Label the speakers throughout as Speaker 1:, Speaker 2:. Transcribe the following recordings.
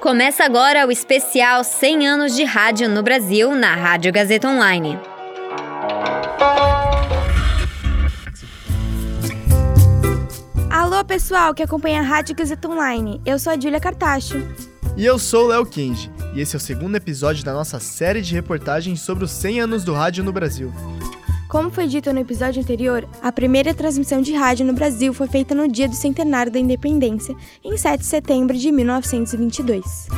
Speaker 1: Começa agora o especial 100 anos de rádio no Brasil na Rádio Gazeta Online.
Speaker 2: Alô, pessoal que acompanha a Rádio Gazeta Online. Eu sou a Júlia Cartacho.
Speaker 3: E eu sou o Léo Kinge, e esse é o segundo episódio da nossa série de reportagens sobre os 100 anos do rádio no Brasil.
Speaker 2: Como foi dito no episódio anterior, a primeira transmissão de rádio no Brasil foi feita no dia do centenário da independência, em 7 de setembro de 1922.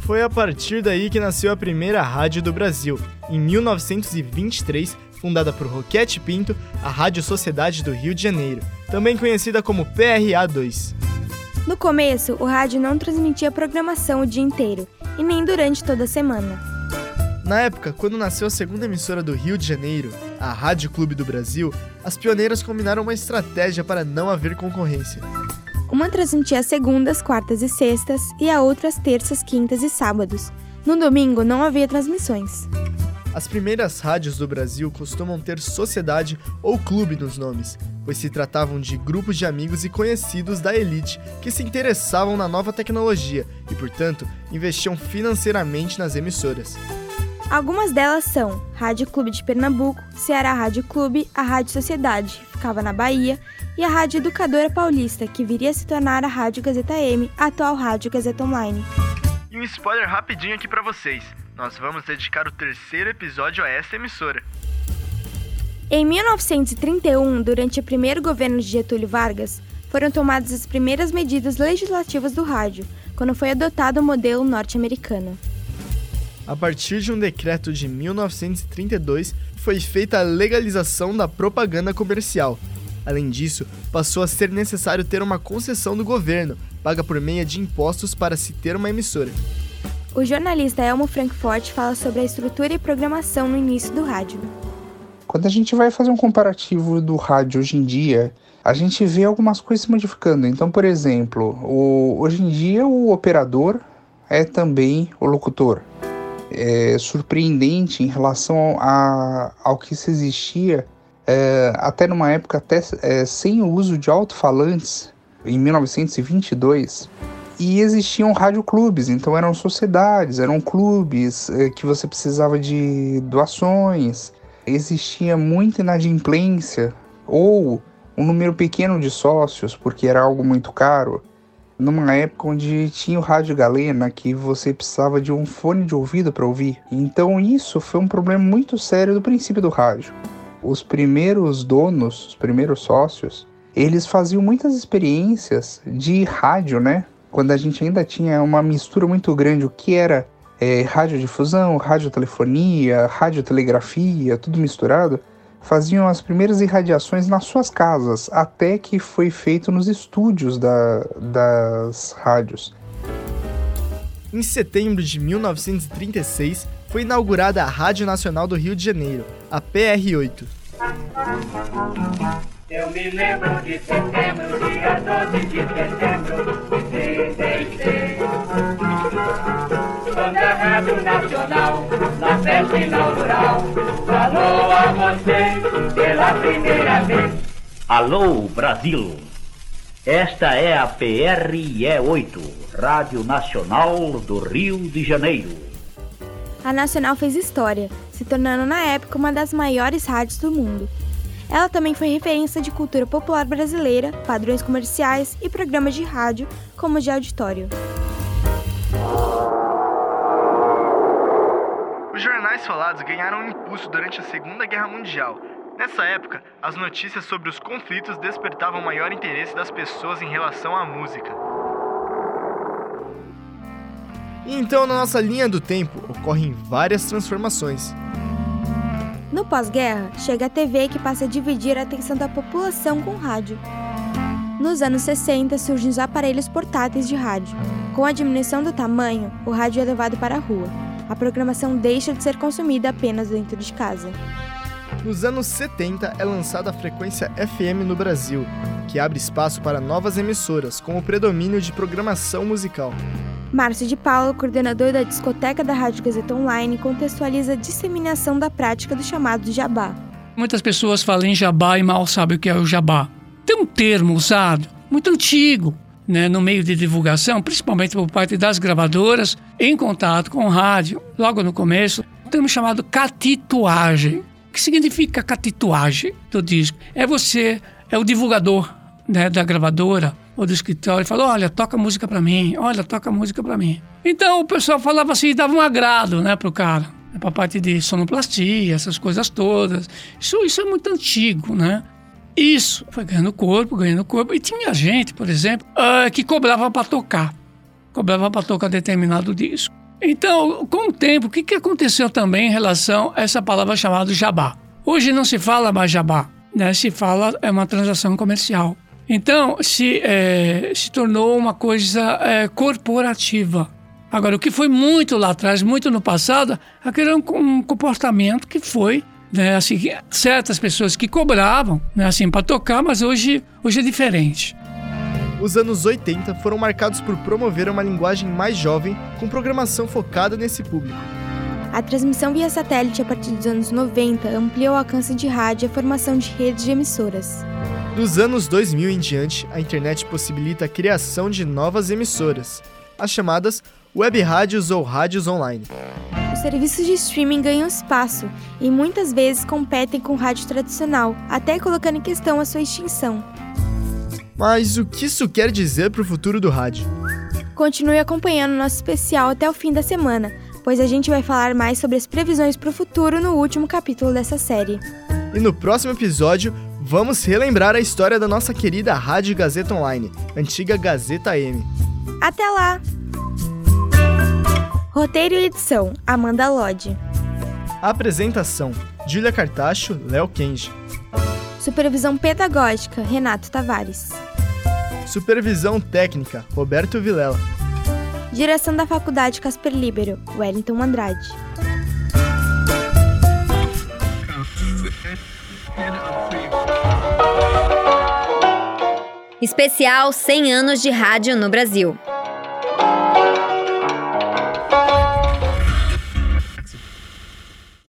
Speaker 3: Foi a partir daí que nasceu a primeira rádio do Brasil, em 1923, fundada por Roquete Pinto, a Rádio Sociedade do Rio de Janeiro, também conhecida como PRA2.
Speaker 2: No começo, o rádio não transmitia programação o dia inteiro, e nem durante toda a semana.
Speaker 3: Na época, quando nasceu a segunda emissora do Rio de Janeiro, a Rádio Clube do Brasil, as pioneiras combinaram uma estratégia para não haver concorrência.
Speaker 2: Uma transmitia segundas, quartas e sextas, e a outra às terças, quintas e sábados. No domingo não havia transmissões.
Speaker 3: As primeiras rádios do Brasil costumam ter sociedade ou clube nos nomes, pois se tratavam de grupos de amigos e conhecidos da elite que se interessavam na nova tecnologia e, portanto, investiam financeiramente nas emissoras.
Speaker 2: Algumas delas são Rádio Clube de Pernambuco, Ceará Rádio Clube, a Rádio Sociedade, ficava na Bahia, e a Rádio Educadora Paulista, que viria a se tornar a Rádio Gazeta M, a atual Rádio Gazeta Online.
Speaker 3: E um spoiler rapidinho aqui para vocês. Nós vamos dedicar o terceiro episódio a esta emissora.
Speaker 2: Em 1931, durante o primeiro governo de Getúlio Vargas, foram tomadas as primeiras medidas legislativas do rádio, quando foi adotado o modelo norte-americano.
Speaker 3: A partir de um decreto de 1932, foi feita a legalização da propaganda comercial. Além disso, passou a ser necessário ter uma concessão do governo, paga por meio de impostos para se ter uma emissora.
Speaker 2: O jornalista Elmo Frankfurt fala sobre a estrutura e programação no início do rádio.
Speaker 4: Quando a gente vai fazer um comparativo do rádio hoje em dia, a gente vê algumas coisas se modificando. Então, por exemplo, o, hoje em dia o operador é também o locutor é, surpreendente em relação a, ao que se existia é, até numa época até é, sem o uso de alto-falantes em 1922 e existiam radioclubes, então eram sociedades, eram clubes é, que você precisava de doações, existia muita inadimplência ou um número pequeno de sócios porque era algo muito caro numa época onde tinha o rádio galena que você precisava de um fone de ouvido para ouvir. Então isso foi um problema muito sério do princípio do rádio. Os primeiros donos, os primeiros sócios, eles faziam muitas experiências de rádio, né? Quando a gente ainda tinha uma mistura muito grande, o que era é, radiodifusão, radiotelefonia, radiotelegrafia, tudo misturado faziam as primeiras irradiações nas suas casas, até que foi feito nos estúdios da, das rádios.
Speaker 3: Em setembro de 1936, foi inaugurada a Rádio Nacional do Rio de Janeiro, a PR8. Eu me lembro de setembro, dia 12 de setembro de 36. Quando a Rádio Nacional, na festa inaugural, falou a você pela primeira vez.
Speaker 5: Alô, Brasil! Esta é a PRE-8, Rádio Nacional do Rio de Janeiro.
Speaker 2: A Nacional fez história, se tornando na época uma das maiores rádios do mundo. Ela também foi referência de cultura popular brasileira, padrões comerciais e programas de rádio, como de auditório.
Speaker 3: Falados ganharam um impulso durante a Segunda Guerra Mundial. Nessa época, as notícias sobre os conflitos despertavam maior interesse das pessoas em relação à música. E então, na nossa linha do tempo, ocorrem várias transformações.
Speaker 2: No pós-guerra, chega a TV que passa a dividir a atenção da população com rádio. Nos anos 60 surgem os aparelhos portáteis de rádio. Com a diminuição do tamanho, o rádio é levado para a rua. A programação deixa de ser consumida apenas dentro de casa.
Speaker 3: Nos anos 70 é lançada a frequência FM no Brasil, que abre espaço para novas emissoras com o predomínio de programação musical.
Speaker 2: Márcio de Paulo, coordenador da discoteca da Rádio Gazeta Online, contextualiza a disseminação da prática do chamado jabá.
Speaker 6: Muitas pessoas falam em jabá e mal sabem o que é o jabá. Tem um termo usado muito antigo né, no meio de divulgação, principalmente por parte das gravadoras, em contato com o rádio, logo no começo, um termo chamado catituagem. O que significa catituagem do disco? É você, é o divulgador né, da gravadora ou do escritório, falou: olha, toca música para mim, olha, toca música para mim. Então o pessoal falava assim, dava um agrado né, pro cara, né, para parte de sonoplastia, essas coisas todas. Isso, isso é muito antigo, né? Isso foi ganhando corpo, ganhando corpo. E tinha gente, por exemplo, uh, que cobrava para tocar. Cobrava para tocar determinado disco. Então, com o tempo, o que, que aconteceu também em relação a essa palavra chamada jabá? Hoje não se fala mais jabá, né? se fala é uma transação comercial. Então, se, é, se tornou uma coisa é, corporativa. Agora, o que foi muito lá atrás, muito no passado, aquele era um, um comportamento que foi né, assim, certas pessoas que cobravam, né, assim, para tocar, mas hoje, hoje é diferente.
Speaker 3: Os anos 80 foram marcados por promover uma linguagem mais jovem, com programação focada nesse público.
Speaker 2: A transmissão via satélite a partir dos anos 90 ampliou o alcance de rádio e a formação de redes de emissoras.
Speaker 3: Dos anos 2000 em diante, a internet possibilita a criação de novas emissoras, as chamadas web rádios ou rádios online
Speaker 2: serviços de streaming ganham espaço e muitas vezes competem com o rádio tradicional, até colocando em questão a sua extinção.
Speaker 3: Mas o que isso quer dizer para o futuro do rádio?
Speaker 2: Continue acompanhando nosso especial até o fim da semana, pois a gente vai falar mais sobre as previsões para o futuro no último capítulo dessa série.
Speaker 3: E no próximo episódio, vamos relembrar a história da nossa querida Rádio Gazeta Online, antiga Gazeta M.
Speaker 2: Até lá! Roteiro e edição: Amanda Lodge.
Speaker 3: Apresentação: Julia Cartacho, Léo Kenji.
Speaker 2: Supervisão pedagógica: Renato Tavares.
Speaker 3: Supervisão técnica: Roberto Vilela.
Speaker 2: Direção da Faculdade Casper Libero: Wellington Andrade.
Speaker 1: Especial 100 anos de rádio no Brasil.